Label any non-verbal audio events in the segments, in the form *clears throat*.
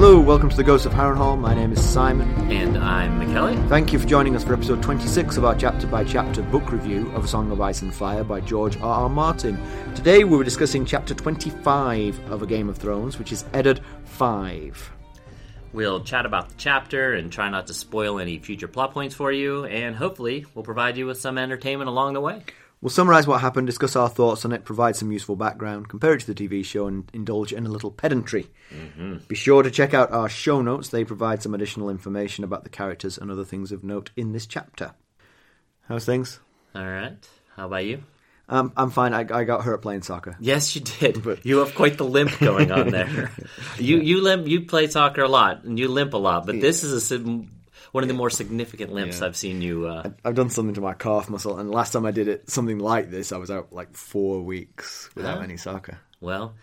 Hello, welcome to the Ghost of Harrenhal. My name is Simon. And I'm McKelly. Thank you for joining us for episode 26 of our chapter by chapter book review of A Song of Ice and Fire by George R. R. Martin. Today we were discussing chapter 25 of A Game of Thrones, which is Eddard 5. We'll chat about the chapter and try not to spoil any future plot points for you, and hopefully, we'll provide you with some entertainment along the way. We'll summarise what happened, discuss our thoughts on it, provide some useful background, compare it to the TV show, and indulge in a little pedantry. Mm-hmm. Be sure to check out our show notes, they provide some additional information about the characters and other things of note in this chapter. How's things? All right. How about you? Um, I'm fine. I, I, got hurt playing soccer. Yes, you did. *laughs* But... You have quite the limp going on there. *laughs* you you limp. You play soccer a lot, and you limp a lot. But this is a one of the more significant limps. I've seen you. Uh... I've done something to my calf muscle, and last time I did it, something like this, I was out like four weeks without any soccer. Well,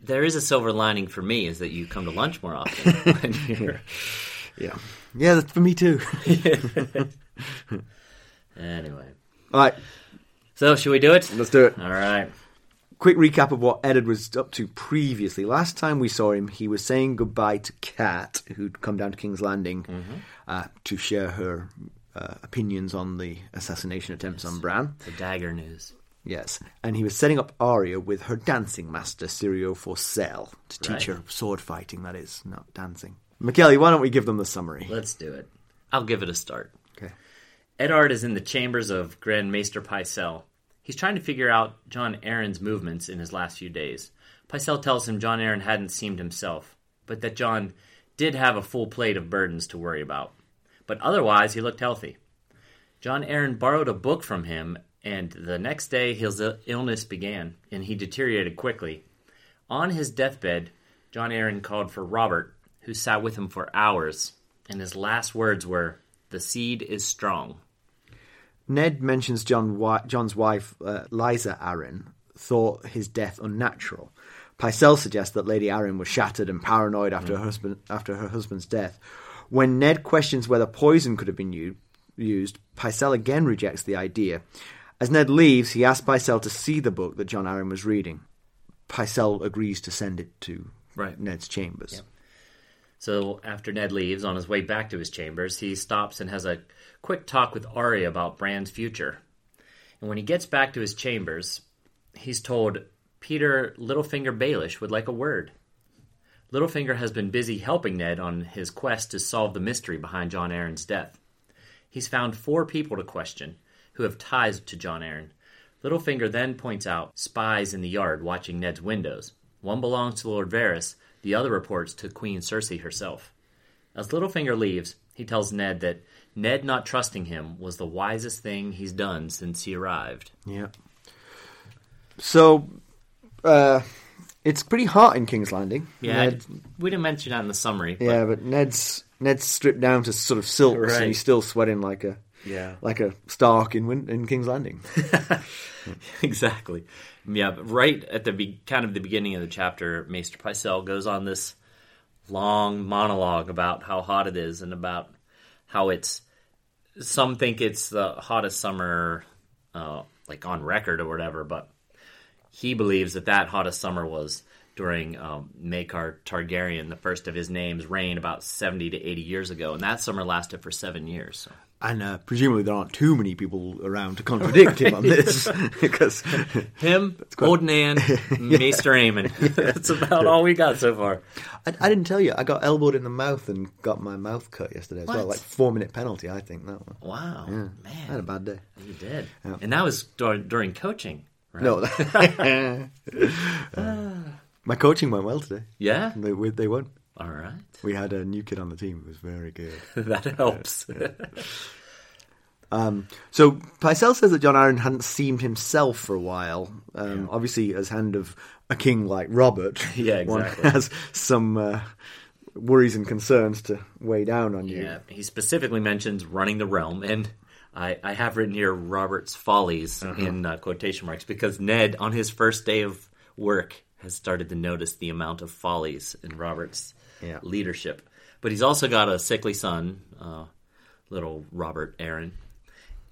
there is a silver lining for me is that you come to lunch more often. *laughs* yeah, yeah, that's for me too. *laughs* anyway, all right. So, should we do it? Let's do it. All right quick recap of what Eddard was up to previously. Last time we saw him, he was saying goodbye to Kat, who'd come down to King's Landing mm-hmm. uh, to share her uh, opinions on the assassination attempts yes. on Bran. The dagger news. Yes, and he was setting up Arya with her dancing master, Syrio Forssell, to teach right. her sword fighting, that is, not dancing. McKelly, why don't we give them the summary? Let's do it. I'll give it a start. Okay. Eddard is in the chambers of Grand Maester Pycelle He's trying to figure out Jon Arryn's movements in his last few days. Pycelle tells him Jon Arryn hadn't seemed himself, but that Jon did have a full plate of burdens to worry about. But otherwise, he looked healthy. Jon Arryn borrowed a book from him, and the next day his illness began, and he deteriorated quickly. On his deathbed, Jon Arryn called for Robert, who sat with him for hours, and his last words were, The seed is strong. Ned mentions Jon, Jon's wife, uh, Lysa Arryn, thought his death unnatural. Pycelle suggests that Lady Arryn was shattered and paranoid after, mm. her, husband, after her husband's death. When Ned questions whether poison could have been u- used, Pycelle again rejects the idea. As Ned leaves, he asks Pycelle to see the book that Jon Arryn was reading. Pycelle agrees to send it to right. Ned's chambers. Yep. So after Ned leaves, on his way back to his chambers, he stops and has a quick talk with Arya about Bran's future. And when he gets back to his chambers, he's told Petyr Littlefinger Baelish would like a word. Littlefinger has been busy helping Ned on his quest to solve the mystery behind Jon Arryn's death. He's found four people to question who have ties to Jon Arryn. Littlefinger then points out spies in the yard watching Ned's windows. One belongs to Lord Varys, the other reports to Queen Cersei herself. As Littlefinger leaves, he tells Ned that Ned not trusting him was the wisest thing he's done since he arrived. Yeah. So, uh, it's pretty hot in King's Landing. Yeah, Ned, we didn't mention that in the summary. But... Yeah, but Ned's Ned's stripped down to sort of silks, right. and he's still sweating like a yeah like a Stark in in King's Landing. *laughs* exactly. Yeah, right at the be- kind of the beginning of the chapter, Maester Pycelle goes on this long monologue about how hot it is and about how it's some think it's the hottest summer uh, like on record or whatever, but he believes that that hottest summer was during um, Maekar Targaryen, the first of his name's reign about 70 to 80 years ago, and that summer lasted for seven years. So. And uh, presumably there aren't too many people around to contradict him on this, *laughs* because him, quite... Old Nan, Maester Aemon. *laughs* That's about all we got so far. I, I, didn't tell you. I got elbowed in the mouth and got my mouth cut yesterday as what? well. Like four minute penalty, I think that one. Wow, yeah. man, I had a bad day. You did, yeah. and that was during, during coaching. Right? No, *laughs* uh, my coaching went well today. Yeah, they they won. All right. We had a new kid on the team. It was very good. *laughs* that helps. um, so Pycelle says that Jon Arryn hadn't seemed himself for a while. Um, yeah. Obviously, as hand of a king like Robert, *laughs* yeah, exactly. one has some uh, worries and concerns to weigh down on you. Yeah, he specifically mentions running the realm, and I, I have written here Robert's follies in uh, quotation marks because Ned, on his first day of work, has started to notice the amount of follies in Robert's Yeah. leadership. But he's also got a sickly son, uh, little Robert Arryn,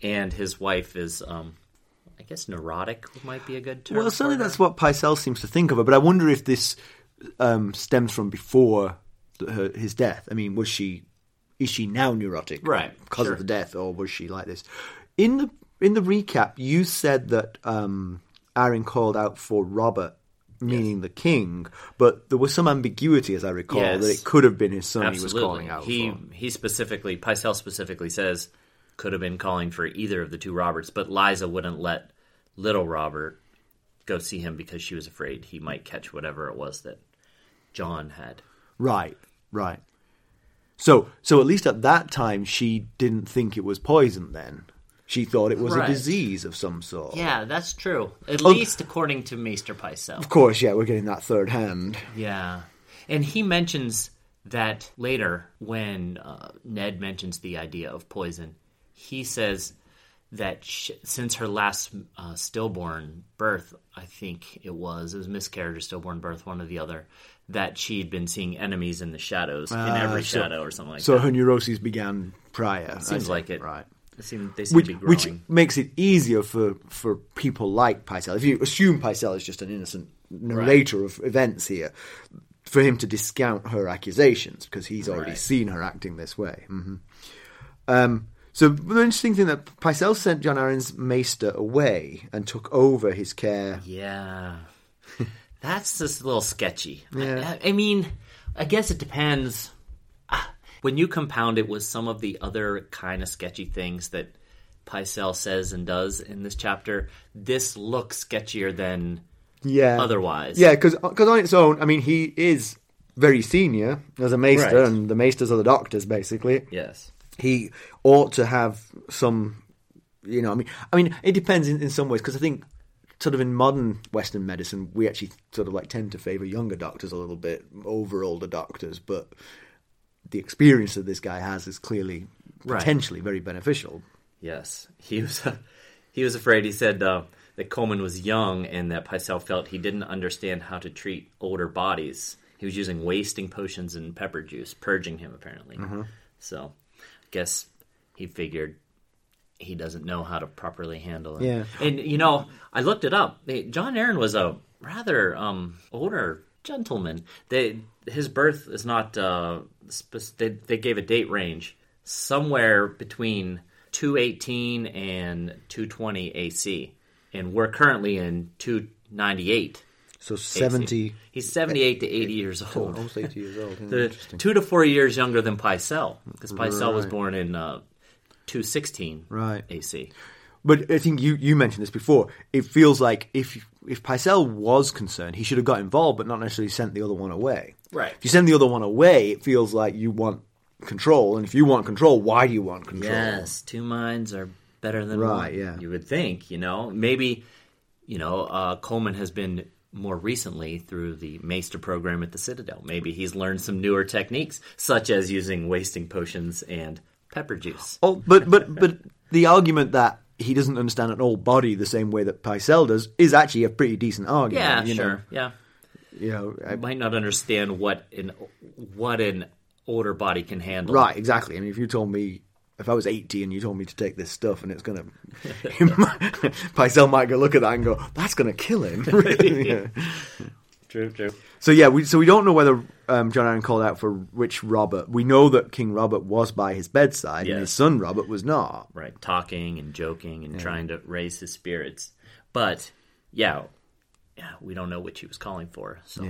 and his wife is, um, I guess, neurotic might be a good term. Well, certainly that's what Pycelle seems to think of her, but I wonder if this um, stems from before her, his death. I mean, was she is she now neurotic, Right, because sure. of the death, or was she like this? In the in the recap, you said that um, Arryn called out for Robert, meaning the king, but there was some ambiguity, as I recall, Yes. that it could have been his son Absolutely. he was calling out he for. he specifically Pycelle specifically says could have been calling for either of the two Roberts, but Lysa wouldn't let little Robert go see him because she was afraid he might catch whatever it was that Jon had. Right, right. So, so at least at that time, she didn't think it was poison. Then she thought it was Right. a disease of some sort. Yeah, that's true. At Oh. least according to Maester Pycelle. Of course, yeah, we're getting that third hand. Yeah. And he mentions that later when uh, Ned mentions the idea of poison, he says that sh- since her last uh, stillborn birth, I think it was, it was miscarriage or stillborn birth, one or the other, that she'd been seeing enemies in the shadows, in every Ah, so- shadow or something like So that. So her neuroses began prior. I Seems see. like it. right? It seem, they seem Which which makes it easier for for people like Pycelle. If you assume Pycelle is just an innocent narrator of events here, for him to discount her accusations because he's already Right. seen her acting this way. hmm Um, so the interesting thing that Pycelle sent Jon Arryn's maester away and took over his care. Yeah. *laughs* That's just a little sketchy. Yeah. I, I mean, I guess it depends. When you compound it with some of the other kind of sketchy things that Pycelle says and does in this chapter, this looks sketchier than Yeah. otherwise. Yeah, because on its own, I mean, he is very senior as a maester, Right. and the maesters are the doctors, basically. Yes. He ought to have some, you know, I mean, I mean, it depends in, in some ways because I think sort of in modern Western medicine, we actually sort of like tend to favour younger doctors a little bit over older doctors, but the experience that this guy has is clearly Right. potentially very beneficial. Yes. He was *laughs* he was afraid. He said uh, that Colemon was young and that Pycelle felt he didn't understand how to treat older bodies. He was using wasting potions and pepper juice, purging him apparently. So, I guess he figured he doesn't know how to properly handle it. Yeah. And you know, I looked it up. Jon Arryn was a rather um, older gentleman. They his birth is not. Uh, they, they gave a date range somewhere between 218 and 220 AC, and we're currently in 298. So AC. 70, He's 78 to 80 years *laughs* old. almost 80 years old. *laughs* The- two to four years younger than Pycelle, because Pycelle was born in uh, 216 Right. AC. But I think you, you mentioned this before. It feels like if if Pycelle was concerned, he should have got involved, but not necessarily sent the other one away. Right. If you send the other one away, it feels like you want control, and if you want control, why do you want control? Yes, two minds are better than Right, one. yeah. You would think, you know, maybe, you know, uh, Colemon has been more recently through the Maester program at the Citadel. Maybe he's learned some newer techniques, such as using wasting potions and pepper juice. Oh, but but but the argument that he doesn't understand an old body the same way that Pycelle does is actually a pretty decent argument. Yeah, you sure. Know, Yeah, you know, I- might not understand what an what an older body can handle. right, exactly. I mean, if you told me. If I was 80 and you told me to take this stuff and it's going *laughs* to. Pycelle might go look at that and go, that's going to kill him. *laughs* *laughs* Yeah. True, true. So yeah, we so we don't know whether um, Jon Arryn called out for which Robert. We know that King Robert was by his bedside, Yes. and his son Robert was not. right talking and joking and trying to raise his spirits but yeah yeah we don't know which he was calling for so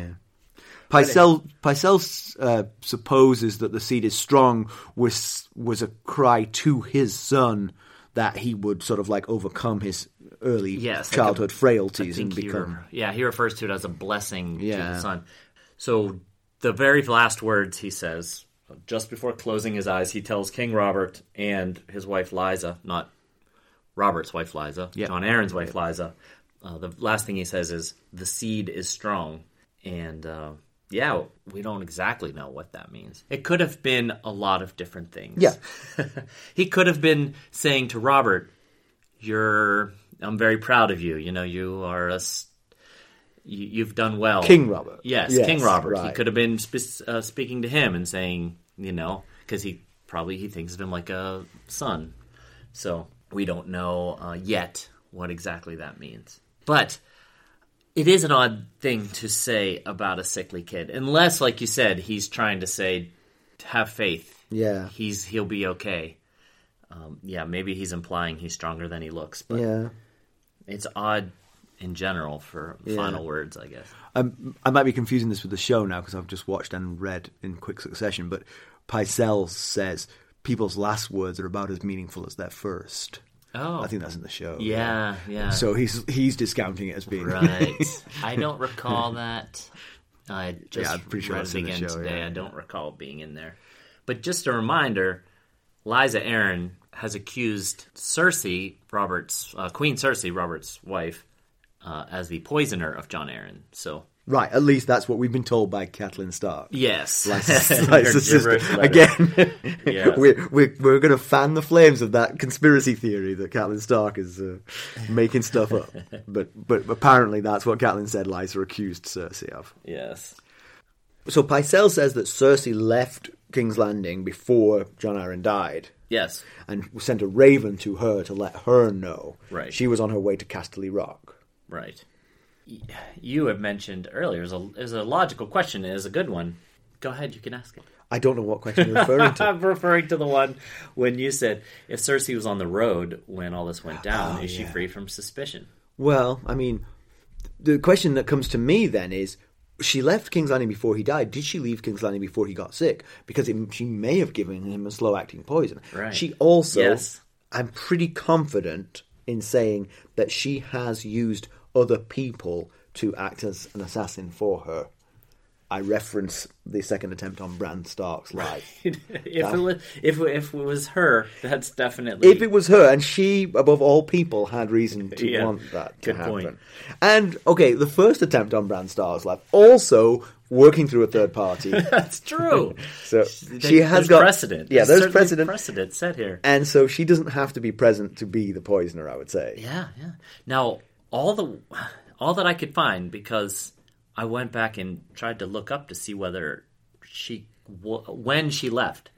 Pycelle, Pycelle uh, supposes that the seed is strong was was a cry to his son that he would sort of like overcome his early Yes, like childhood I frailties and he become. re- yeah he refers to it as a blessing to Yeah. the son so the very last words he says just before closing his eyes he tells king robert and his wife lysa not robert's wife lysa Yeah. jon arryn's wife lysa uh, the last thing he says is the seed is strong and uh, yeah, we don't exactly know what that means. It could have been a lot of different things. Yeah. *laughs* he could have been saying to Robert, "You're, I'm very proud of you. You know, you are a, you, you've done well." King Robert. Yes, Yes, King Robert. He could have been spe- uh, speaking to him and saying, you know, because he probably he thinks of him like a son. So we don't know uh, yet what exactly that means. But it is an odd thing to say about a sickly kid, unless, like you said, he's trying to say, have faith. Yeah. he's he'll be okay. Um, yeah, maybe he's implying he's stronger than he looks, but Yeah. It's odd in general for final words, I guess. Um, I might be confusing this with the show now because I've just watched and read in quick succession, but Pycelle says people's last words are about as meaningful as their first. Oh, I think that's in the show. yeah, yeah. So he's he's discounting it as being Right. *laughs* I don't recall that. I just Yeah, I'm pretty sure read it again show, today. yeah. I don't recall being in there. But just a reminder, Lysa Arryn has accused Cersei, Robert's uh, Queen Cersei, Robert's wife, uh, as the poisoner of Jon Arryn. So right. At least that's what we've been told by Catelyn Stark. yes, Lysa's Her sister. gibberish letter. Again, *laughs* Yeah. we're, we're, we're going to fan the flames of that conspiracy theory that Catelyn Stark is uh, making stuff up. *laughs* But but apparently that's what Catelyn said Lysa accused Cersei of. Yes. So Pycelle says that Cersei left King's Landing before Jon Arryn died Yes. and sent a raven to her to let her know Right. she was on her way to Casterly Rock. Right. Y- You had mentioned earlier is a is a logical question. It is a good one. Go ahead. You can ask it. I don't know what question you're referring to. *laughs* I'm referring to the one when you said if Cersei was on the road when all this went oh, down, Oh, is she free from suspicion? Well, I mean, the question that comes to me then is she left King's Landing before he died. Did she leave King's Landing before he got sick? Because it, she may have given him a slow acting poison. Right. She also, Yes. I'm pretty confident in saying that she has used other people to act as an assassin for her. I reference the second attempt on Bran Stark's *laughs* life. if it was if if it was her, that's definitely if it was her, and she, above all people, had reason to Yeah. want that to Good happen. point. And okay, the first attempt on Bran Stark's life, also working through a third party. *laughs* that's true. *laughs* So There- she has there's got precedent. Yeah, there's certainly precedent, Precedent set here. and so she doesn't have to be present to be the poisoner. I would say. Yeah, yeah. Now all the all that I could find because I went back and tried to look up to see whether she when she left,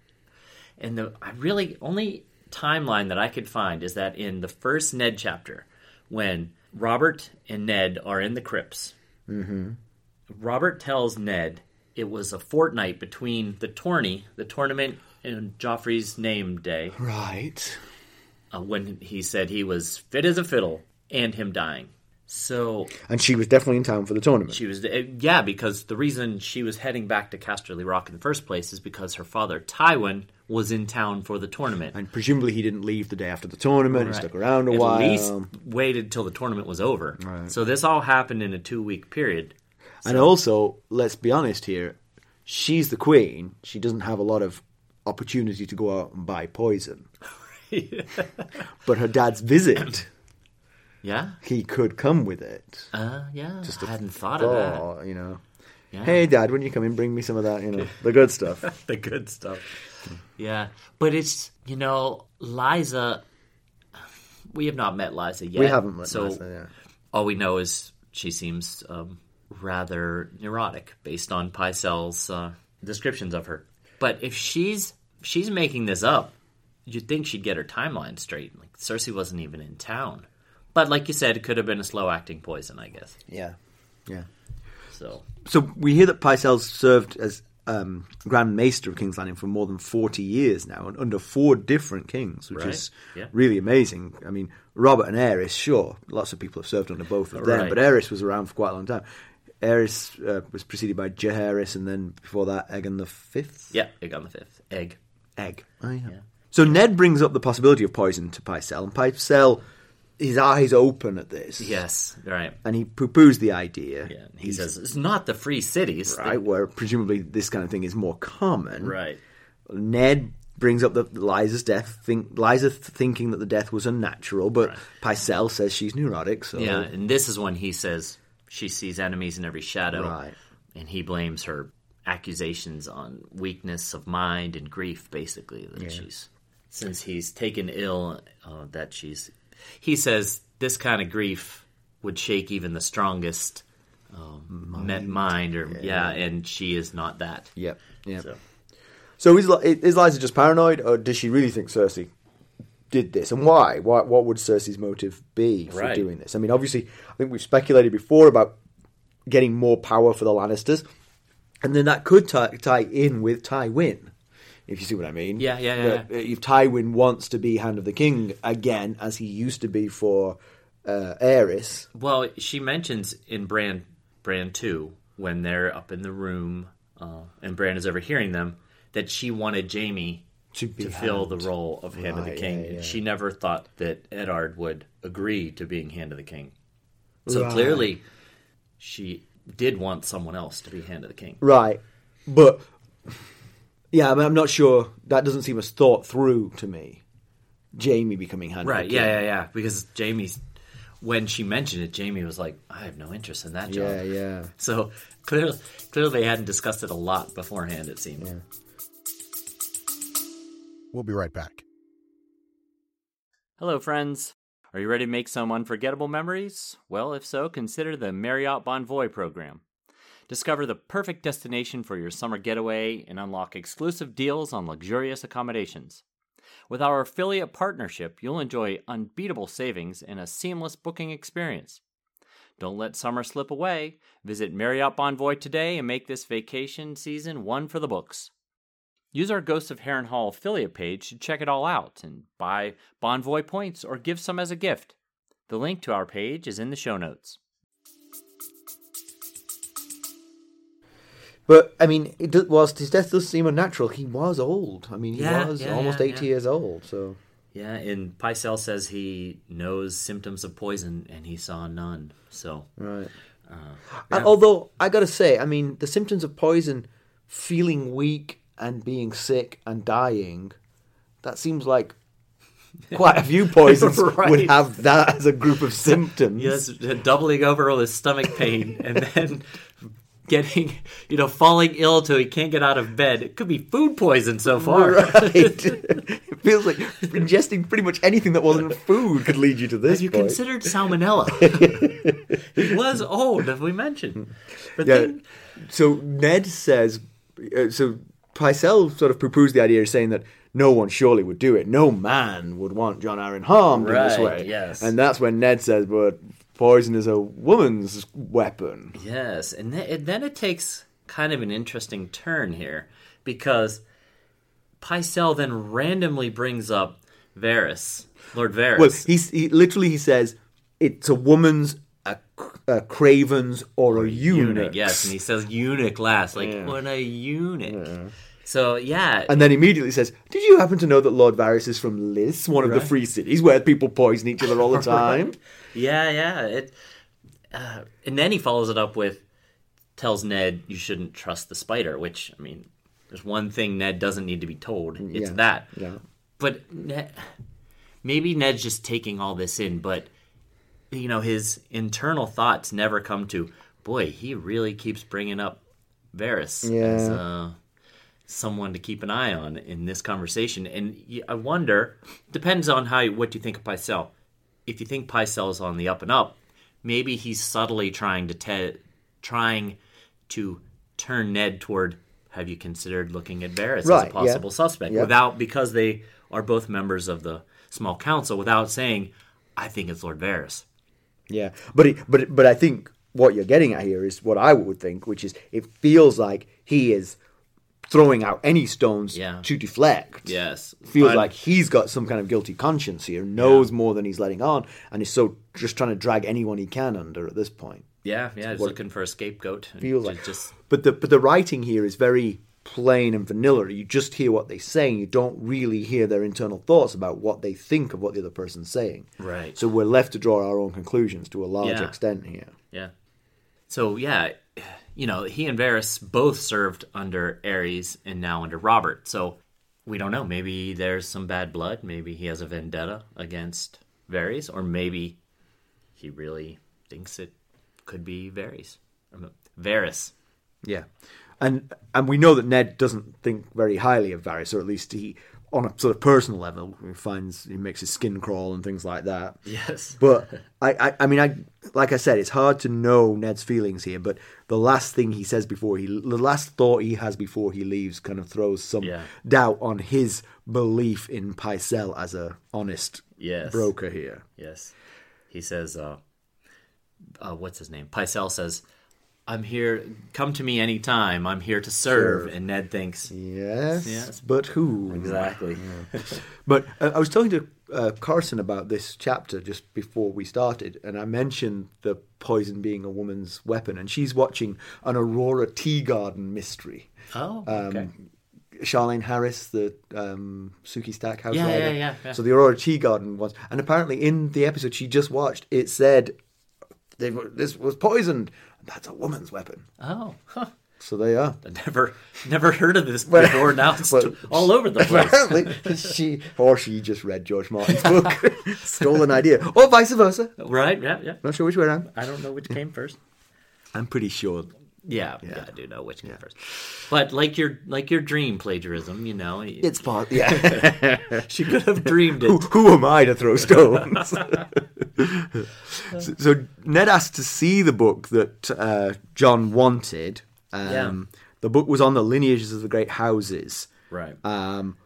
and the I really only timeline that I could find is that in the first Ned chapter when Robert and Ned are in the crypts. Mm-hmm. Robert tells Ned it was a fortnight between the tourney, the tournament, and Joffrey's name day Right. uh, when he said he was fit as a fiddle and him dying. So And she was definitely in town for the tournament. she was, uh, yeah, because the reason she was heading back to Casterly Rock in the first place is because her father Tywin was in town for the tournament. and presumably he didn't leave the day after the tournament. He stuck around a At while. least waited till the tournament was over. So this all happened in a two week period. And also, let's be honest here, she's the queen. She doesn't have a lot of opportunity to go out and buy poison. *laughs* but her dad's visit, Yeah, he could come with it. uh, yeah. Just I hadn't thought of that. You know. Yeah. Hey, Dad, when you come in, bring me some of that, you know, the good stuff. *laughs* the good stuff. Yeah, but it's you know Lysa. We have not met Lysa yet. we haven't met so Lysa, yeah. all we know is she seems um, rather neurotic based on Pycelle's uh, descriptions of her. But if she's she's making this up, you'd think she'd get her timeline straight. Like Cersei wasn't even in town. But like you said, it could have been a slow acting poison, I guess. Yeah. Yeah. So So we hear that Pycelle's served as um, Grand Maester of King's Landing for more than 40 years now, and under four different kings, which Right, is yeah. really amazing. I mean, Robert and Aerys, sure, lots of people have served under both of them, Right. but Aerys was around for quite a long time. Aerys uh, was preceded by Jaehaerys, and then before that, Aegon the Fifth. yeah, egg on the fifth egg. Egg. Oh, yeah. So Ned brings up the possibility of poison to Pycelle, and Pycelle, his eyes open at this. Yes, right. And he poo-poos the idea. Yeah, he He's- says it's not the free cities, right, where presumably this kind of thing is more common. Right. Ned brings up the Lysa's death. Think Lysa th- thinking that the death was unnatural, but Pycelle says she's neurotic. So Yeah, and this is when he says she sees enemies in every shadow. Right. and he blames her accusations on weakness of mind and grief, basically that she's since he's taken ill uh, that she's. He says this kind of grief would shake even the strongest um, mind. mind, or yeah. and she is not that. Yep. Yeah. So. So is, Li- is Lysa just paranoid, or does she really think Cersei did this, and why? Why? What would Cersei's motive be for Right. doing this? I mean, obviously, I think we've speculated before about getting more power for the Lannisters, and then that could tie, tie in with Tywin, if you see what I mean. Yeah, yeah, yeah, That, uh, If Tywin wants to be Hand of the King again, as he used to be for uh, Aerys, Well, she mentions in Brand Brand Two when they're up in the room uh, and Brand is overhearing them that she wanted Jaime To be fill the role of Hand of the King. yeah, yeah. She never thought that Eddard would agree to being Hand of the King. So Right. clearly, she did want someone else to be Hand of the King. Right. But yeah, I mean, I'm not sure. That doesn't seem as thought through to me. Jaime becoming hand. Right? Yeah, yeah, yeah. Because Jaime's when she mentioned it, Jaime was like, "I have no interest in that job." yeah, yeah. *laughs* So clearly, clearly they hadn't discussed it a lot beforehand. It seemed. We'll be right back. Hello, friends. Are you ready to make some unforgettable memories? Well, if so, consider the Marriott Bonvoy program. Discover the perfect destination for your summer getaway and unlock exclusive deals on luxurious accommodations. With our affiliate partnership, you'll enjoy unbeatable savings and a seamless booking experience. Don't let summer slip away. Visit Marriott Bonvoy today and make this vacation season one for the books. Use our Ghost of Harrenhal affiliate page to check it all out and buy Bonvoy points or give some as a gift. The link to our page is in the show notes. But I mean, it does, whilst his death does seem unnatural, he was old. I mean, he Yeah, was yeah, almost yeah, eighty years old. So Yeah, and Pycelle says he knows symptoms of poison and he saw none. So, right. uh, And although I gotta say, I mean, the symptoms of poison, feeling weak and being sick and dying, that seems like *laughs* quite a few poisons Right. would have that as a group of *laughs* symptoms. yes, doubling over all with stomach pain and then getting, *laughs* you know, falling ill till he can't get out of bed. It could be food poison so far. Right. *laughs* it feels like ingesting pretty much anything that wasn't food could lead you to this Have you point. considered salmonella? *laughs* he was old, as we mentioned. But Yeah. then, So Ned says, uh, so Pycelle sort of poo-poos the idea, of saying that no one surely would do it. No man would want Jon Arryn harmed in this way. yes. And that's when Ned says, but poison is a woman's weapon. Yes, and, th- and then it takes kind of an interesting turn here because Pycelle then randomly brings up Varys, Lord Varys. Well, he's, he literally he says it's a woman's, a, a craven's, or a eunuch. yes, and he says eunuch last, like Yeah. what a eunuch. So yeah, And then immediately says, "Did you happen to know that Lord Varys is from Lys, one of the free cities where people poison each other all the *laughs* time?" Yeah, yeah. It, uh, and then he follows it up with tells Ned you shouldn't trust the spider, which I mean, there's one thing Ned doesn't need to be told. It's Yeah, that. yeah. But Ned, maybe Ned's just taking all this in, but you know his internal thoughts never come to. Boy, he really keeps bringing up Varys as uh, someone to keep an eye on in this conversation. And I wonder, depends on how what you think of Pycelle. If you think Pycelle is on the up and up, maybe he's subtly trying to te- trying to turn Ned toward. Have you considered looking at Varys as Right, a yeah. possible suspect Yeah. without because they are both members of the small council without saying, "I think it's Lord Varys." Yeah, but it, but but I think what you're getting at here is what I would think, which is it feels like he is throwing out any stones Yeah. to deflect. Yes, feels But- like he's got some kind of guilty conscience here, knows more than he's letting on, and is so just trying to drag anyone he can under at this point. yeah, yeah. He's looking for a scapegoat. Feels like just But the but the writing here is very plain and vanilla. You just hear what they're saying. You don't really hear their internal thoughts about what they think of what the other person's saying. Right. So we're left to draw our own conclusions to a large Yeah. extent here. Yeah. So yeah, you know, he and Varys both served under Aerys and now under Robert. So we don't know. Maybe there's some bad blood. Maybe he has a vendetta against Varys, or maybe he really thinks it could be Varys. Varys. Yeah, and and we know that Ned doesn't think very highly of Varys, or at least he, on a sort of personal level, he finds he makes his skin crawl and things like that. Yes. But I, I, I mean, I like I said, it's hard to know Ned's feelings here. But the last thing he says before he, the last thought he has before he leaves, kind of throws some Yeah. doubt on his belief in Pycelle as a honest Yes. broker here. Yes. He says, uh, uh, what's his name? Pycelle says, I'm here, come to me anytime. I'm here to serve. Serve. And Ned thinks, Yes, Yes. but who exactly. *laughs* But uh, I was talking to uh, Carson about this chapter just before we started, and I mentioned the poison being a woman's weapon, and she's watching an Aurora Teagarden mystery. oh, Um, okay. Charlaine Harris, the um, Sookie Stackhouse Yeah, writer. yeah, yeah, yeah. So the Aurora Teagarden was, and apparently in the episode she just watched, it said they were, this was poisoned. And that's a woman's weapon. Oh, huh. So they are. I never, never heard of this Well, before. Now it's well, all over the place. Apparently, *laughs* she or she just read George Martin's *laughs* book, stole an idea, or vice versa. Right? Yeah, yeah. Not sure which way around. I don't know which came first. I'm pretty sure. Yeah, yeah, I do know which came first. But like your like your dream plagiarism, you know, It's part. Yeah. *laughs* she could have dreamed who, it. who am I to throw stones? *laughs* so, so Ned asked to see the book that uh, Jon wanted. Um, Yeah. The book was on the lineages of the great houses. Right. Um,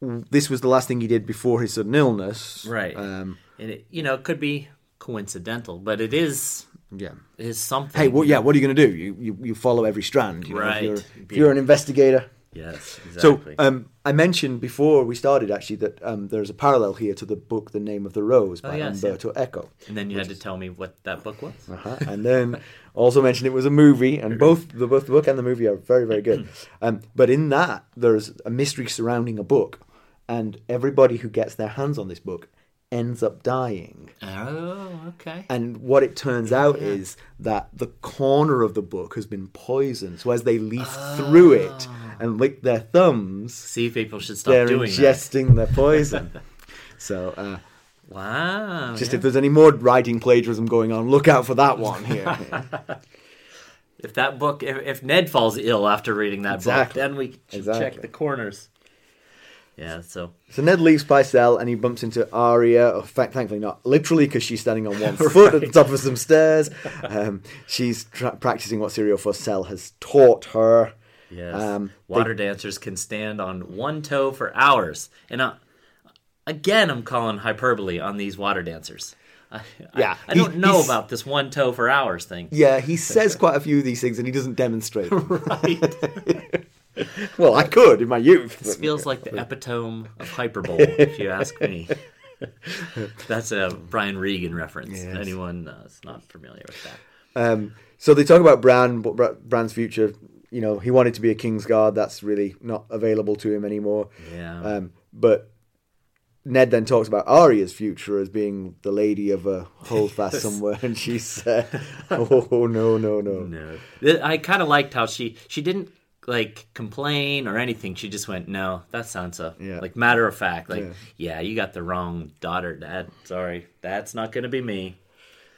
this was the last thing he did before his sudden illness. Right. Um, and it, you know, it could be coincidental, but it is yeah. is something. Hey, well, yeah. What are you going to do? You, you you follow every strand. You know, Right. If you're, if you're an investigator. Yes, So exactly. um, I mentioned before we started actually that um, there's a parallel here to the book "The Name of the Rose" by Oh, yes, yeah. Umberto Eco. and then you had to tell me what that book was. Uh-huh. And then *laughs* also mentioned it was a movie, and both the both the book and the movie are very very good. *clears throat* Um, but in that, there's a mystery surrounding a book, and everybody who gets their hands on this book ends up dying. Oh, okay. And what it turns out yeah. is that the corner of the book has been poisoned. So as they leaf through it and lick their thumbs, See if people should stop they're doing that. ingesting the poison. *laughs* so, uh, Wow. just yeah. if there's any more writing plagiarism going on, look out for that one here. *laughs* If that book, if, if Ned falls ill after reading that Exactly. book, then we should Exactly. check the corners. Yeah. So so Ned leaves Pycelle and he bumps into Arya. Oh, fa- thankfully not literally because she's standing on one *laughs* foot at the top of some stairs. Um, she's tra- practicing what Syrio Fossell has taught her. yes, Um, they- water dancers can stand on one toe for hours, and uh, again, I'm calling hyperbole on these water dancers. I, Yeah, I, I don't know about this one toe for hours thing. Yeah, he says quite a few of these things and he doesn't demonstrate. *laughs* them. Right. *laughs* *laughs* well, I could in my youth. This feels like the epitome of hyperbole, if you ask me. *laughs* That's a Brian Regan reference. Yes. Anyone uh, is not familiar with that? Um, so they talk about Bran, but Bran's future. You know, he wanted to be a King's Guard. That's really not available to him anymore. Yeah. Um, but Ned then talks about Arya's future as being the lady of a holdfast *laughs* somewhere, and she said, "Oh no, no, no." no, I kind of liked how she she didn't like complain or anything. She just went, "No, that's Sansa." Yeah. Like matter of fact, like, Yeah. yeah, you got the wrong daughter, Dad. Sorry, that's not gonna be me.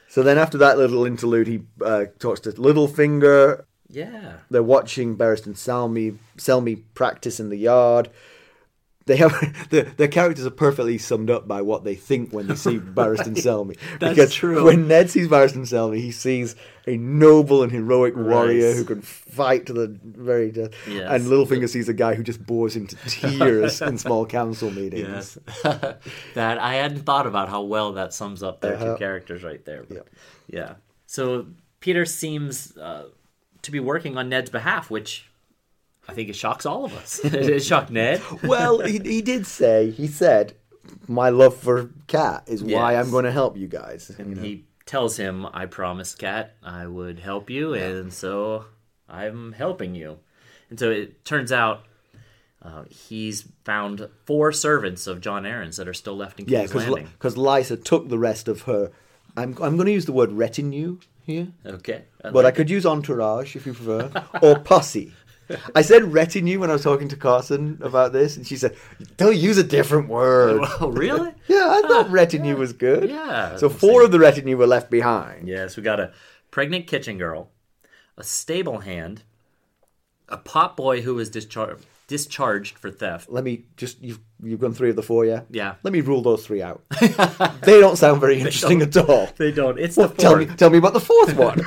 So then, after that little interlude, he uh, talks to Littlefinger. Yeah. They're watching Barristan Selmy Selmy practice in the yard. They have *laughs* the their characters are perfectly summed up by what they think when they see *laughs* Barristan Selmy. That's because true. when Ned sees Barristan Selmy, he sees a noble and heroic warrior Right. who can fight to the very death. Yes. And Littlefinger sees a guy who just bores him to *laughs* tears in small council meetings. Yes. that I hadn't thought about how well that sums up their Uh-huh. two characters right there. But, Yep. Yeah. So Petyr seems uh, to be working on Ned's behalf, which I think it shocks all of us. *laughs* it shocked Ned. well, he, he did say he said, "My love for Cat is why I'm going to help you guys." you And know. he tells him, I promised Cat I would help you, and so I'm helping you. And so it turns out uh, he's found four servants of Jon Arryn's that are still left in Yeah, King's because Landing. because Lysa took the rest of her. I'm I'm going to use the word retinue here, Okay. I but I like could use entourage if you prefer, or posse. *laughs* I said retinue when I was talking to Carson about this, and she said, "Don't use a different word." *laughs* Oh, really? *laughs* yeah, I thought retinue was good. Yeah. So four of the retinue were left behind. Yes, we got a pregnant kitchen girl, a stable hand, a pot boy who was discharged discharged for theft. Let me just you've you've gone three of the four, yeah. Yeah. Let me rule those three out. they don't sound very interesting at all. They don't. It's Well, the tell me tell me about the fourth one.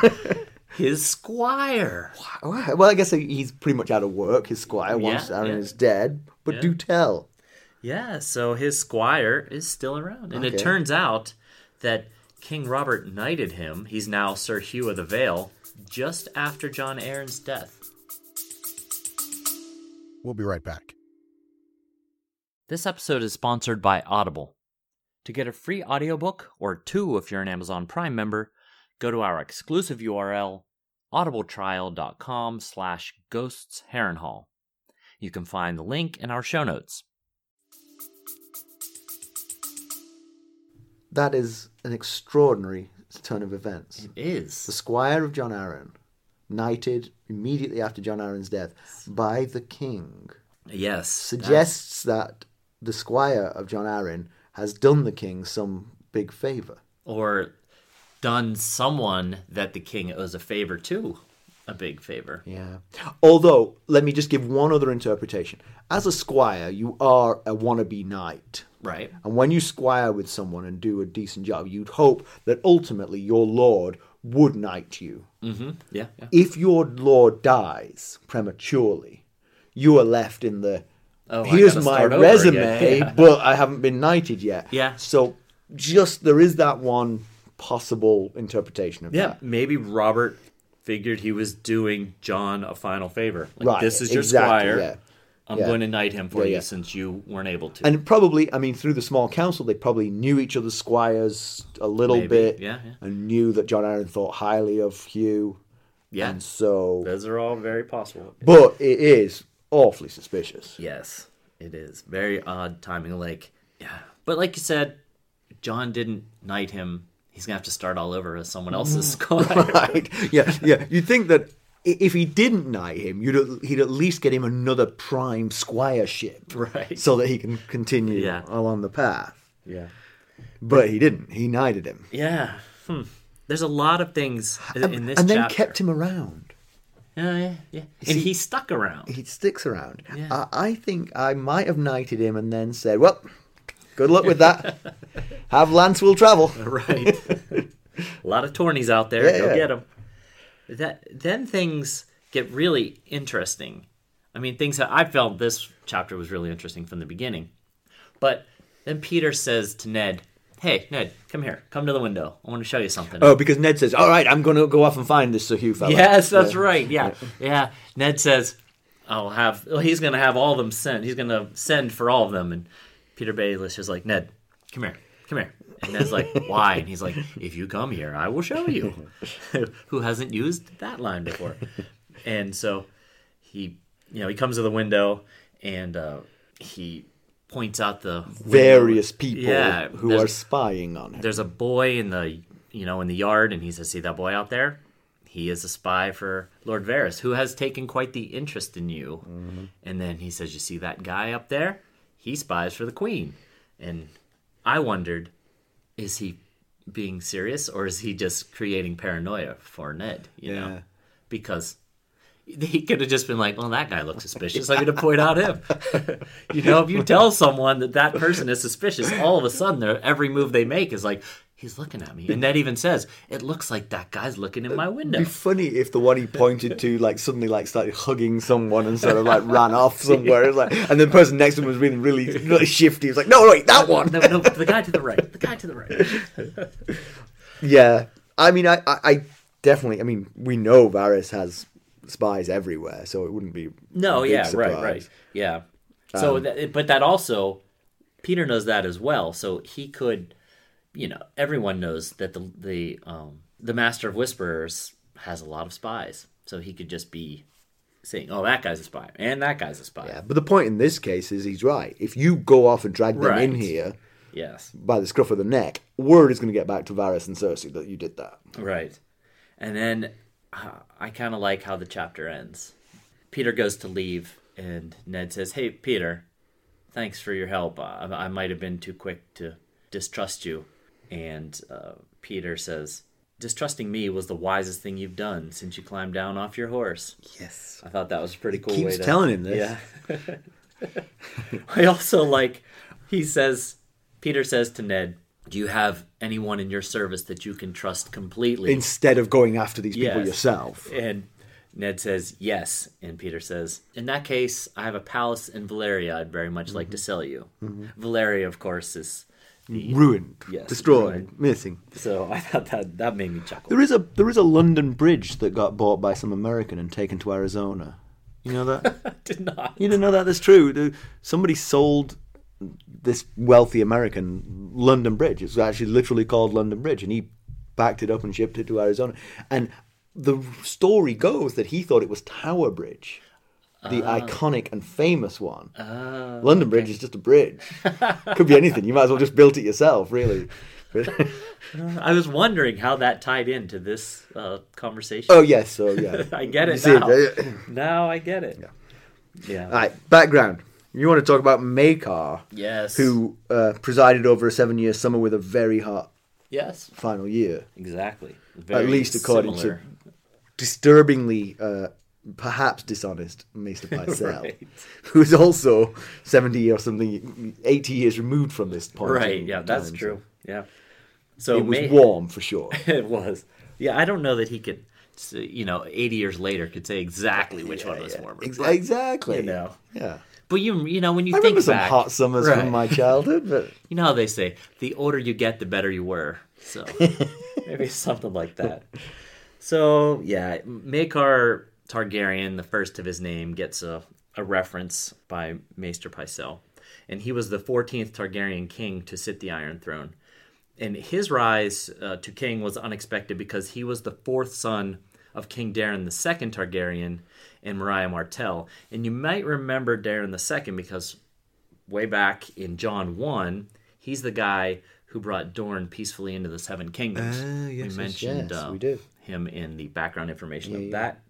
His squire. well, I guess he's pretty much out of work. His squire once Yeah, Arryn yeah. is dead. But Yeah. do tell. Yeah, so his squire is still around. And it turns out that King Robert knighted him. He's now Sir Hugh of the Vale just after Jon Arryn's death. We'll be right back. This episode is sponsored by Audible. To get a free audiobook, or two if you're an Amazon Prime member, go to our exclusive URL, audibletrial.com slash ghosts Harrenhal. You can find the link in our show notes. That is an extraordinary turn of events. It is. The squire of Jon Arryn, knighted immediately after Jon Arryn's death by the king, Yes. suggests that the squire of Jon Arryn has done the king some big favor. or done someone that the king owes a favor to a big favor. Yeah. Although, let me just give one other interpretation. As a squire, you are a wannabe knight. Right. And when you squire with someone and do a decent job, you'd hope that ultimately your lord would knight you. Mm-hmm. Yeah. yeah. If your lord dies prematurely, you are left in the Oh, here's my resume. *laughs* Yeah. but I haven't been knighted yet. Yeah. So just there is that one possible interpretation of Yeah. that. Maybe Robert figured he was doing Jon a final favor. Like, Right, This is your exactly, squire. yeah. I'm Yeah. going to knight him for Yeah, you yeah. since you weren't able to. And probably, I mean, through the small council, they probably knew each other's squires a little Maybe, bit, yeah, yeah. and knew that Jon Arryn thought highly of Hugh, yeah. and so. Those are all very possible. But it is awfully suspicious. Yes, it is. Very odd timing. Like, yeah. But like you said, Jon didn't knight him. He's going to have to start all over as someone else's *laughs* squire. right? Yeah, yeah. You'd think that if he didn't knight him, you'd he'd at least get him another prime squireship, Right. So that he can continue Yeah. along the path. yeah. But he didn't. He knighted him, Yeah. Hmm. There's a lot of things in in this and then chapter. kept him around. Yeah, yeah, yeah. And he stuck around. He sticks around. Yeah. I, I think I might have knighted him and then said, "Well, good luck with that. have Lance will travel." *laughs* right. a lot of tourneys out there. Yeah, Go yeah. get them. That then things get really interesting. I mean, things that I felt this chapter was really interesting from the beginning. But then Petyr says to Ned, "Hey, Ned, come here. Come to the window. I want to show you something." Oh, because Ned says, "All right, I'm going to go off and find this Sir Hugh fella." Yes, that's Yeah. right. Yeah. yeah, Ned says, "I'll have." Well, he's going to have all of them sent. He's going to send for all of them. And Petyr Baelish is like, "Ned, come here, come here." And Ned's like, *laughs* "Why?" And he's like, "If you come here, I will show you." *laughs* Who hasn't used that line before? And so he, you know, he comes to the window and uh, he points out the window. Various people Yeah, who are spying on him. there's a boy in the you know in the yard and he says see that boy out there he is a spy for lord varys who has taken quite the interest in you and then he says you see that guy up there he spies for the queen and i wondered is he being serious or is he just creating paranoia for ned you Yeah. know because he could have just been like, "Well, that guy looks suspicious. I'm going to point out him." *laughs* you know, if you tell someone that that person is suspicious, all of a sudden, every move they make is like, "He's looking at me," and Ned even says, "It looks like that guy's looking in my window." It'd be funny if the one he pointed to like suddenly like started hugging someone and sort of like ran *laughs* off somewhere. It's like, and the person next to him was really really, *laughs* really shifty. He was like, "No, wait, that one." no, no, the guy to the right. The guy to the right. *laughs* Yeah, I mean, I, I, I definitely. I mean, we know Varys has spies everywhere, so it wouldn't be. No, a big yeah, right, surprise. right, yeah. So, um, that, but that also, Petyr knows that as well. So he could, you know, everyone knows that the the um, the Master of Whisperers has a lot of spies. So he could just be saying, "Oh, that guy's a spy, and that guy's a spy." Yeah, but the point in this case is he's right. If you go off and drag them in here Yes, by the scruff of the neck, word is going to get back to Varys and Cersei that you did that. right. And then uh, I kind of like how the chapter ends. Petyr goes to leave, and Ned says, "Hey, Petyr, thanks for your help. I, I might have been too quick to distrust you." And uh, Petyr says, distrusting me was the wisest thing you've done since you climbed down off your horse. Yes. I thought that was a pretty cool Keeps way to telling him this. Yeah. *laughs* I also like he says Petyr says to Ned, "Do you have anyone in your service that you can trust completely?" Instead of going after these people Yes. yourself. And Ned says, "Yes." And Petyr says, "In that case, I have a palace in Valyria I'd very much like to Mm-hmm. sell you." Valyria, of course, is Ruined. Yes, Destroyed. ruined. Missing. so *laughs* I thought that that made me chuckle. There is a there is a London bridge that got bought by some American and taken to Arizona. You know that? *laughs* I did not. you didn't know that? That's true. Somebody sold this wealthy American London Bridge. It's actually literally called London Bridge, and he backed it up and shipped it to Arizona. And the story goes that he thought it was Tower Bridge, the iconic and famous one. Ah, London Bridge is just a bridge. Could be anything. You might as well just build it yourself, really. *laughs* I was wondering how that tied into this uh, conversation. oh yes, so yeah. *laughs* I get it see now. it, *laughs* now I get it. Yeah. Yeah. All right, background. You want to talk about Maekar, yes. who uh, presided over a seven-year summer with a very hot Yes. final year. Exactly. At least according similar. to disturbingly, uh, perhaps dishonest Mr. *laughs* Pycelle, Right. who is also 70 or something, 80 years removed from this point. Right. Yeah, that's time, so true. Yeah. So It was May- warm for sure. *laughs* it was. Yeah, I don't know that he could, you know, 80 years later could say exactly which one was Yeah, warmer. ex- exactly. You know. Yeah. But you, you know, when you I think remember some hot summers Right. from my *laughs* childhood, but you know how they say, the older you get, the better you were. So maybe something like that. So yeah, Maekar Targaryen, the first of his name, gets a, a reference by Maester Pycelle, and he was the 14th Targaryen king to sit the Iron Throne. And his rise uh, to king was unexpected because he was the fourth son of King Daeron II Targaryen and Myriah Martell. And you might remember Daeron II because way back in Jon 1, he's the guy who brought Dorne peacefully into the Seven Kingdoms. Ah, yes, yes, we mentioned yes, uh, we did. him in the background information of yeah. that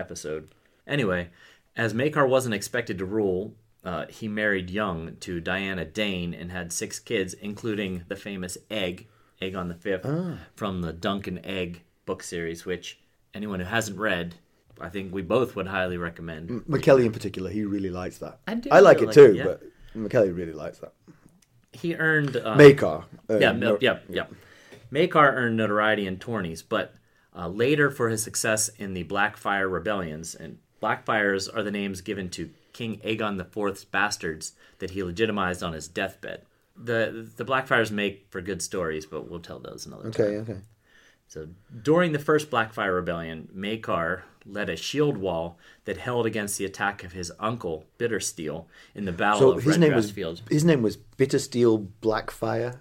episode. Anyway, as Maekar wasn't expected to rule, uh, he married young to Dyanna Dayne and had six kids, including the famous Egg, Aegon the Fifth, Ah. from the Dunk and Egg book series, which anyone who hasn't read, I think we both would highly recommend. McKelly in particular, he really likes that. I do I like really it like too, it, yeah. but McKelly really likes that. He earned uh, Maekar. uh, yeah, no- no, yeah, yeah. Maekar earned notoriety in tourneys, but uh, later for his success in the Blackfyre rebellions. And Blackfyres are the names given to King Aegon IV's bastards that he legitimized on his deathbed. The the Blackfyres make for good stories, but we'll tell those another time. Okay, okay. So during the first Blackfyre rebellion, Maekar led a shield wall that held against the attack of his uncle Bittersteel in the Battle So of his name Redgrass was Field. his name was Bittersteel Blackfyre.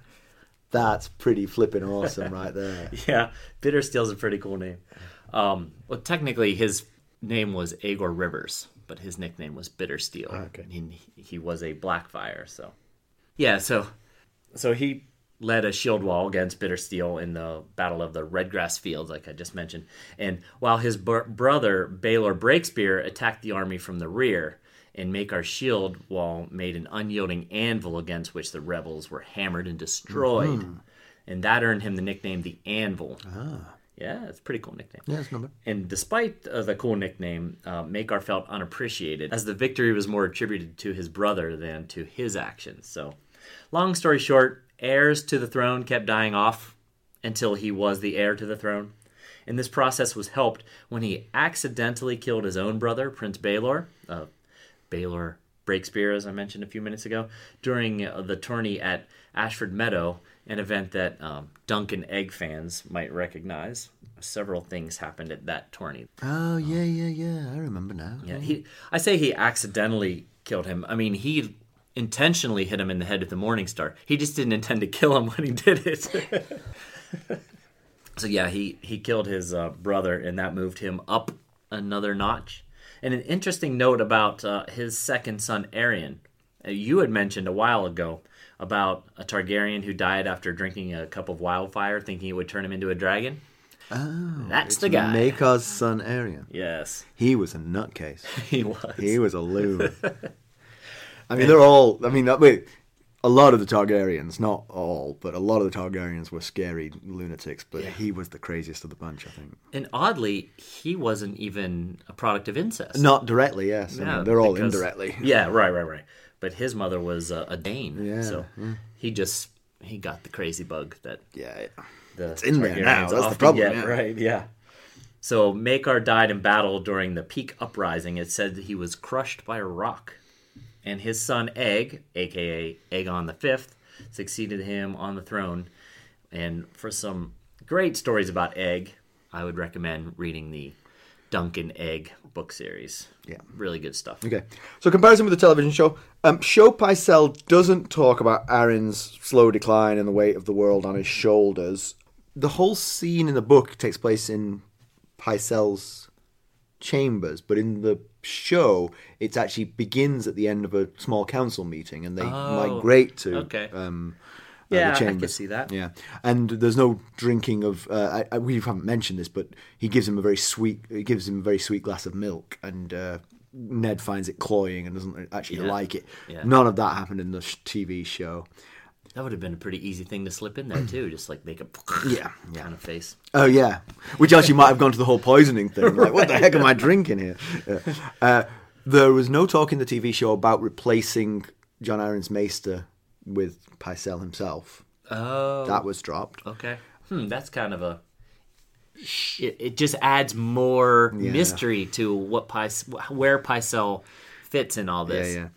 That's pretty flipping awesome right there. *laughs* Yeah, Bittersteel's a pretty cool name. Um, well, technically, his name was Aegor Rivers, but his nickname was Bitter Bittersteel. okay. He, he was a Blackfyre, so yeah. So so he led a shield wall against Bittersteel in the Battle of the Redgrass Fields, like I just mentioned. And while his br- brother Baelor Breakspear attacked the army from the rear, and Maekar shield wall made an unyielding anvil against which the rebels were hammered and destroyed. And that earned him the nickname the Anvil. Ah. Yeah, it's a pretty cool nickname. Yeah, that's not. And despite uh, the cool nickname, uh, Maekar felt unappreciated, as the victory was more attributed to his brother than to his actions. So, long story short, heirs to the throne kept dying off until he was the heir to the throne. And this process was helped when he accidentally killed his own brother, Prince Baelor, uh, Baelor Breakspear, as I mentioned a few minutes ago, during uh, the tourney at Ashford Meadow, an event that um, Dunk and Egg fans might recognize. Several things happened at that tourney. Oh yeah, yeah, yeah. I remember now. Yeah, he. I say he accidentally killed him. I mean, he intentionally hit him in the head with the Morning Star. He just didn't intend to kill him when he did it. *laughs* so yeah, he he killed his uh, brother, and that moved him up another notch. And an interesting note about uh, his second son, Aerion. Uh, you had mentioned a while ago about a Targaryen who died after drinking a cup of wildfire, thinking it would turn him into a dragon. Oh, That's the guy. Maekar's son Aerion. Yes, He was a nutcase. *laughs* he was. He was a loon. *laughs* I mean, they're all. I mean, that- wait. A lot of the Targaryens, not all, but a lot of the Targaryens were scary lunatics. But he was the craziest of the bunch, I think. And oddly, he wasn't even a product of incest. Not directly, yes. I mean, they're all because- indirectly. *laughs* Yeah, right, right, right. But his mother was uh, a Dane, Yeah, so he just he got the crazy bug that Yeah, the It's in there now, that's the problem, get, yeah. right? Yeah. So Maekar died in battle during the Peake uprising. It said that he was crushed by a rock, and his son Egg, aka Aegon the Fifth, succeeded him on the throne. And for some great stories about Egg, I would recommend reading the Dunk and Egg book series. Yeah. really good stuff. Okay, so comparison with the television show. Um, show Pycelle doesn't talk about Arryn's slow decline and the weight of the world on his shoulders. The whole scene in the book takes place in Pycelle's chambers, but in the show, it actually begins at the end of a small council meeting, and they Oh, migrate to okay. um, uh, Yeah, the I chambers. can see that. Yeah, and there's no drinking of. Uh, I, I, we haven't mentioned this, but he gives him a very sweet. He gives him a very sweet glass of milk, and uh, Ned finds it cloying and doesn't actually Yeah. like it. Yeah. None of that happened in the sh- TV show. That would have been a pretty easy thing to slip in there too, just like make a Yeah, yeah. kind of face. Oh yeah, which actually might have gone to the whole poisoning thing. Like, what the heck am I drinking here? Yeah. Uh, there was no talk in the TV show about replacing Jon Arryn's Maester with Pycelle himself. Oh, That was dropped. Okay. Hmm, that's kind of a. It, it just adds more Yeah. mystery to what Pyce, where Pycelle fits in all Yeah, this. yeah.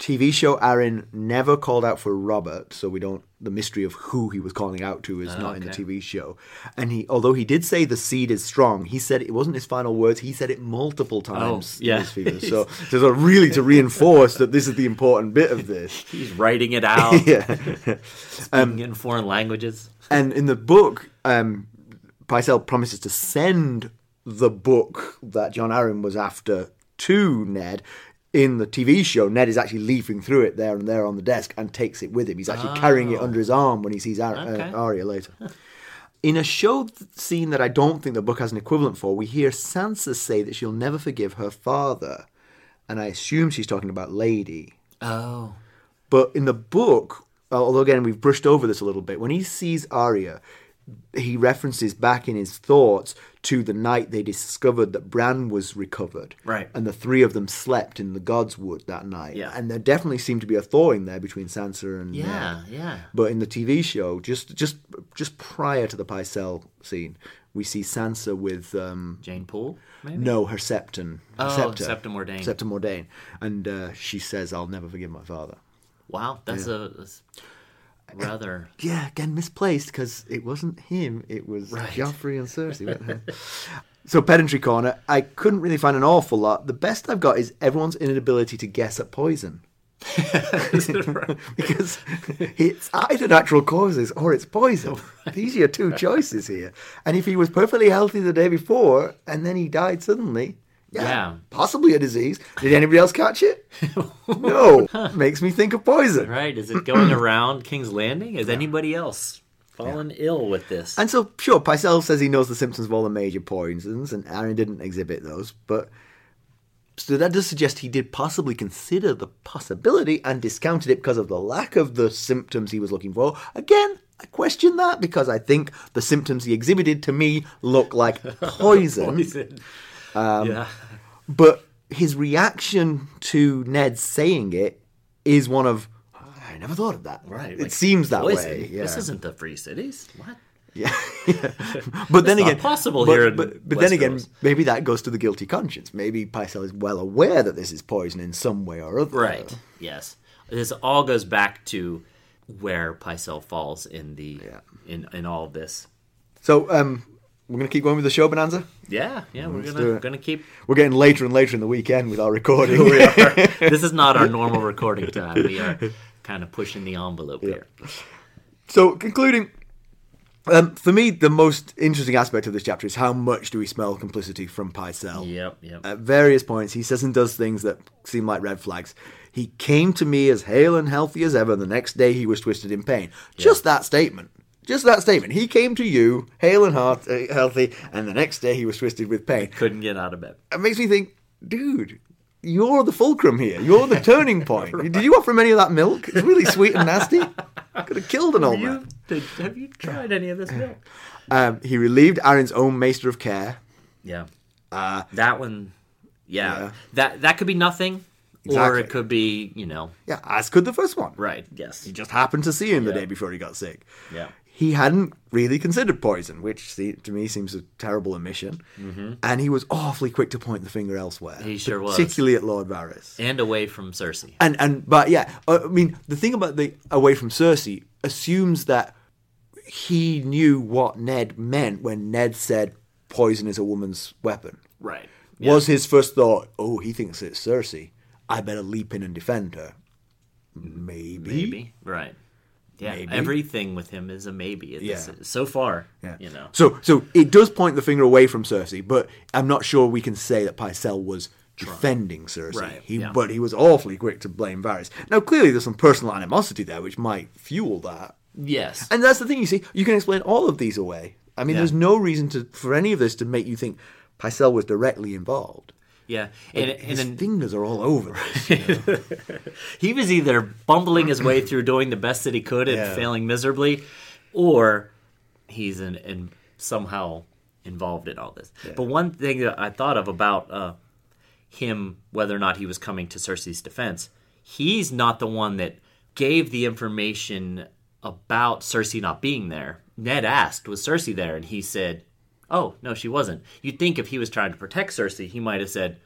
TV show Arryn never called out for Robert, so we don't. The mystery of who he was calling out to is not in the. TV show. And he, although he did say the seed is strong, he said it wasn't his final words. He said it multiple times. in yeah. his fever. *laughs* So, so sort of really to reinforce that this is the important bit of this. *laughs* He's writing it out, *laughs* yeah. speaking in foreign languages. And in the book, um, promises to send the book that Jon Arryn was after to Ned. In the TV show, Ned is actually leafing through it there and there on the desk and takes it with him. He's actually carrying it under his arm when he sees Ar- Okay. uh, Arya later. In a show scene that I don't think the book has an equivalent for, we hear Sansa say that she'll never forgive her father. And I assume she's talking about Lady. Oh, But in the book, although again we've brushed over this a little bit, when he sees Arya, he references back in his thoughts to the night they discovered that Bran was recovered. Right. And the three of them slept in the God's Wood that night. Yeah. And there definitely seemed to be a thawing there between Sansa and yeah, Ned. yeah. But in the TV show, just just just prior to the Pycelle scene, we see Sansa with um, Jeyne Poole, maybe. no her Septon. Her Oh, scepter. Septon Mordane. Septon Mordane. And uh, she says, "I'll never forgive my father." Wow, that's a that's rather. *laughs* Yeah, again misplaced because it wasn't him; it was Right. Joffrey and Cersei. so pedantry corner, I couldn't really find an awful lot. The best I've got is everyone's inability to guess at poison. *laughs* because it's either natural causes or it's poison. These are your two choices here. And if he was perfectly healthy the day before and then he died suddenly, yeah, Yeah. possibly a disease. Did anybody else catch it? *laughs* no. Makes me think of poison. Right? Is it going *clears throat* around King's Landing? Is anybody else fallen ill with this? And so, sure, Pycelle says he knows the symptoms of all the major poisons, and Arryn didn't exhibit those, but so that does suggest he did possibly consider the possibility and discounted it because of the lack of the symptoms he was looking for. Again, I question that because I think the symptoms he exhibited to me look like *laughs* poison. Poison. Um, yeah. But his reaction to Ned saying it is one of, I never thought of that. Right. It like seems that way. Yeah. This isn't the Free Cities. What? Yeah, yeah. *laughs* but then again, possible but, here But, but then again, maybe that goes to the guilty conscience. Maybe Pycelle is well aware that this is poison in some way or other. Right. Yes. This all goes back to where Pycelle falls in the Yeah. in in all of this. So um, we're gonna keep going with the show, Bonanza. Yeah, yeah, we're gonna gonna keep. We're getting later and later in the weekend with our recording. *laughs* we are. *laughs* this is not our normal recording time. We are kind of pushing the envelope here. so concluding. Um, for me, the most interesting aspect of this chapter is how much do we smell complicity from Pycelle. Yep, yep. At various points, he says and does things that seem like red flags. He came to me as hale and healthy as ever. The next day, he was twisted in pain. Just that statement. Just that statement. He came to you, hale and heart, uh, healthy, and the next day he was twisted with pain. Couldn't get out of bed. It makes me think, dude, you're the fulcrum here. You're the *laughs* turning point. Did you offer him any of that milk? It's really sweet and nasty. *laughs* Could have killed an old Have you, man. did, have you tried any of this milk? *laughs* Um, he relieved Arryn's own maester of care. Yeah. Uh, That one, yeah. Yeah. That that could be nothing, or it could be, you know, yeah, as could the first one. right. Yes. He just happened to see him the Yeah. day before he got sick. Yeah. He hadn't really considered poison, which to me seems a terrible omission. Mm-hmm. And he was awfully quick to point the finger elsewhere. He sure was. particularly at Lord Varys. And away from Cersei. And and but yeah, uh, I mean the thing about the away from Cersei assumes that he knew what Ned meant when Ned said poison is a woman's weapon. Right. Was his first thought, oh, he thinks it's Cersei. I better leap in and defend her. Maybe. Maybe. Right. Yeah. Maybe. Everything with him is a maybe. Yeah. So far. Yeah. You know. So so it does point the finger away from Cersei, but I'm not sure we can say that Pycelle was defending Cersei. Right, He, yeah. But he was awfully quick to blame Varys. Now clearly there's some personal animosity there which might fuel that. Yes. And that's the thing, you see, you can explain all of these away. I mean, Yeah. there's no reason to for any of this to make you think Pycelle was directly involved. Yeah. And, and His then fingers are all over this. *laughs* he was either bumbling his way through doing the best that he could and Yeah. failing miserably, or he's in, in somehow involved in all this. But one thing that I thought of about uh, him, whether or not he was coming to Cersei's defense, he's not the one that gave the information about Cersei not being there. Ned asked, "Was Cersei there?" And he said, "Oh no, she wasn't." You'd think if he was trying to protect Cersei, he might have said,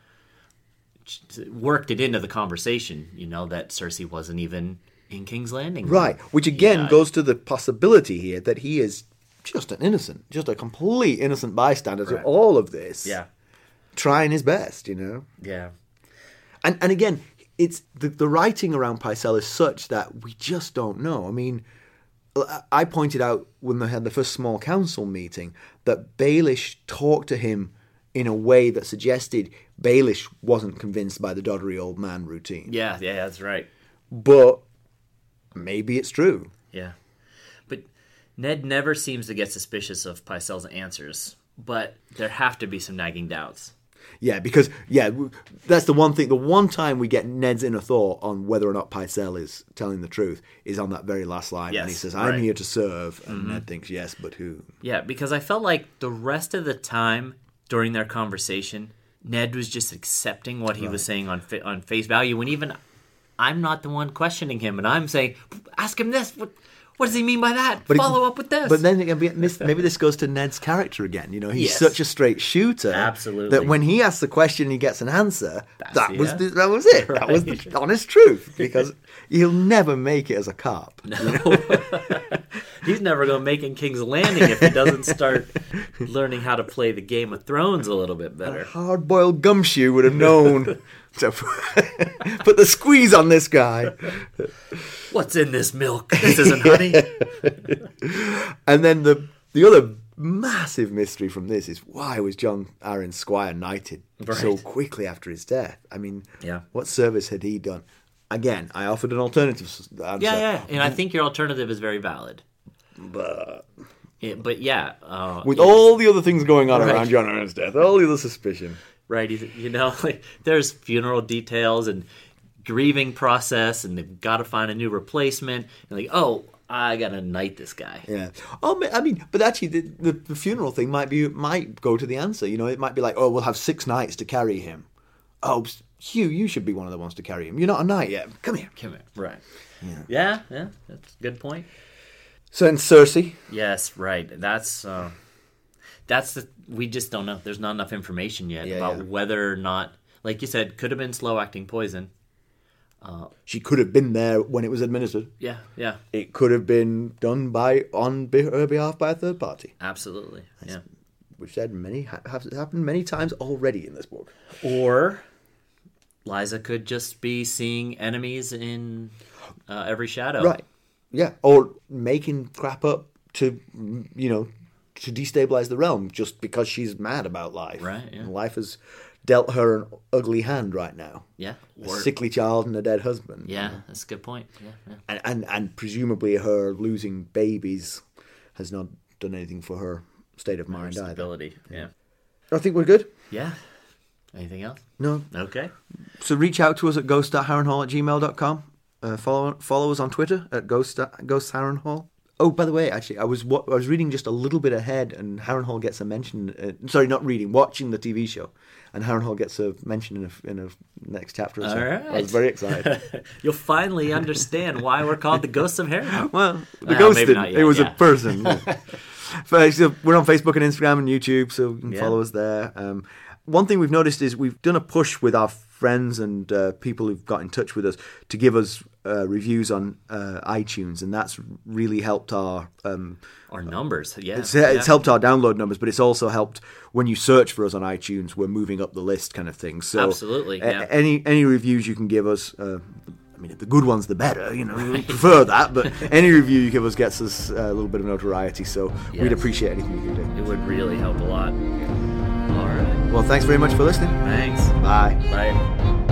worked it into the conversation, you know, that Cersei wasn't even in King's Landing. Right, which again Yeah. goes to the possibility here that he is just an innocent, just a complete innocent bystander to all of this. Yeah. Trying his best, you know? Yeah. And and again, it's the, the writing around Pycelle is such that we just don't know. I mean, I pointed out when they had the first small council meeting that Baelish talked to him in a way that suggested Baelish wasn't convinced by the doddery old man routine. Yeah, yeah, that's right. But maybe it's true. Yeah. But Ned never seems to get suspicious of Pycelle's answers, but there have to be some nagging doubts. Yeah, because yeah, that's the one thing. The one time we get Ned's inner thought on whether or not Pycelle is telling the truth is on that very last line, and he says, "I'm right. Mm-hmm. here to serve," and Ned thinks, "Yes, but who?" Yeah, because I felt like the rest of the time during their conversation, Ned was just accepting what he was saying on on face value, when even I'm not the one questioning him, and I'm saying, "Ask him this. What, what does he mean by that? But it- Follow up with this." But then again, maybe this goes to Ned's character again. You know, he's Yes. such a straight shooter. Absolutely. That when he asks the question, he gets an answer. That's that the- was the, that was it. That was the *laughs* honest truth. Because he'll never make it as a cop. *laughs* He's never going to make in King's Landing if he doesn't start learning how to play the Game of Thrones a little bit better. Hard boiled gumshoe would have known *laughs* to *laughs* put the squeeze on this guy. What's in this milk? This isn't honey. *laughs* And then the the other massive mystery from this is why was Jon Arryn Squire knighted so quickly after his death? I mean, Yeah. what service had he done? Again, I offered an alternative answer. Yeah, yeah, and I think your alternative is very valid. But Yeah, but yeah, uh, with all the other things going on Right. around Jon Arryn's death, all the other suspicion. Right? You, you know, *laughs* like there's funeral details and grieving process, and they've got to find a new replacement. And like, oh, I gotta knight this guy. Yeah. Oh, I mean, but actually, the, the, the funeral thing might be might go to the answer. You know, it might be like, oh, we'll have six knights to carry him. Oh, Hugh, you should be one of the ones to carry him. You're not a knight yet. Come here. Come here, right? Yeah, yeah, yeah that's a good point. So then Cersei. Yes, right. That's uh, that's the we just don't know. There's not enough information yet Yeah, about yeah. whether or not, like you said, could have been slow acting poison. She could have been there when it was administered. Yeah, yeah, It could have been done by on her behalf by a third party, absolutely. Yeah. We've said many ha- have happened many times already in this book. Or Lysa could just be seeing enemies in uh, every shadow. Right. Yeah. Or making crap up to you know to destabilize the realm just because she's mad about life. Right, yeah. And life has dealt her an ugly hand right now. Yeah. A Or, sickly child and a dead husband. yeah, that's a good point. Yeah, yeah. And, and and presumably her losing babies has not done anything for her state of mind either. Stability. Yeah. I think we're good. Yeah. Anything else? No. Okay. So reach out to us at ghost.harrenhall at gmail.com. Uh, follow follow us on Twitter at ghost ghost Harrenhal. Oh, by the way, actually, I was wa- I was reading just a little bit ahead, and Harrenhal gets a mention. Uh, sorry, not reading, watching the TV show, and Harrenhal gets a mention in a, in a next chapter. Or so. Right. I was very excited. *laughs* You'll finally understand why we're called the Ghosts of Harrenhal. well, the Well, ghost didn't. yet, it was yeah. a person. *laughs* so we're on Facebook and Instagram and YouTube, so you can Yeah. follow us there. Um, one thing we've noticed is we've done a push with our friends and uh, people who've got in touch with us to give us uh, reviews on uh, iTunes, and that's really helped our. Um, Or numbers. Yeah. it's, yeah. it's helped our download numbers, but it's also helped when you search for us on iTunes. We're moving up the list, kind of thing. So Absolutely, a- yeah. any any reviews you can give us. Uh, I mean, the good ones, the better. You know, we prefer that. But *laughs* any review you give us gets us uh, a little bit of notoriety. So we'd appreciate anything you can do. It would really help a lot. Well, thanks very much for listening. Thanks. Bye. Bye.